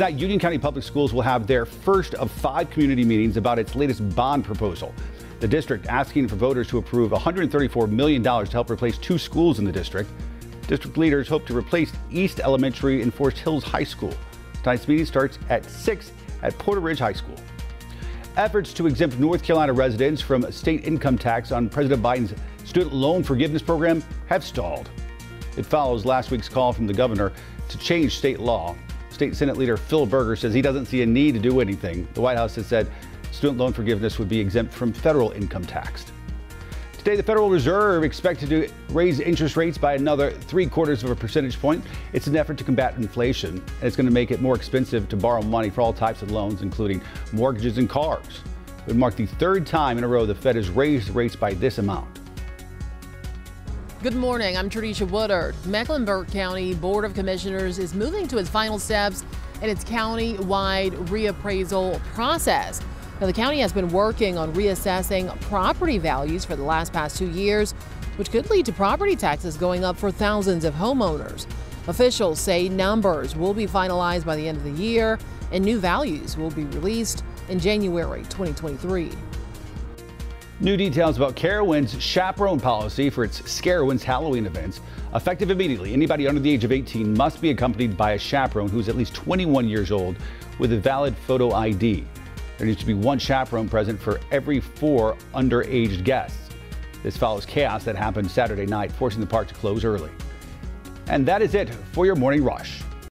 Tonight, Union County Public Schools will have their first of five community meetings about its latest bond proposal. The district asking for voters to approve $134 million to help replace two schools in the district. District leaders hope to replace East Elementary and Forest Hills High School. Tonight's meeting starts at 6 at Porter Ridge High School. Efforts to exempt North Carolina residents from state income tax on President Biden's student loan forgiveness program have stalled. It follows last week's call from the governor to change state law. State Senate leader Phil Berger says he doesn't see a need to do anything. The White House has said student loan forgiveness would be exempt from federal income tax. Today, the Federal Reserve expected to raise interest rates by another three quarters of a percentage point. It's an effort to combat inflation, and it's going to make it more expensive to borrow money for all types of loans, including mortgages and cars. It would mark the third time in a row the Fed has raised rates by this amount. Good morning. I'm Tradisha Woodard. Mecklenburg County Board of Commissioners is moving to its final steps in its county-wide reappraisal process. Now, the county has been working on reassessing property values for the last past two years, which could lead to property taxes going up for thousands of homeowners. Officials say numbers will be finalized by the end of the year and new values will be released in January 2023. New details about Carowinds chaperone policy for its Scarowinds Halloween events. Effective immediately, anybody under the age of 18 must be accompanied by a chaperone who's at least 21 years old with a valid photo ID. There needs to be one chaperone present for every four underage guests. This follows chaos that happened Saturday night, forcing the park to close early. And that is it for your morning rush.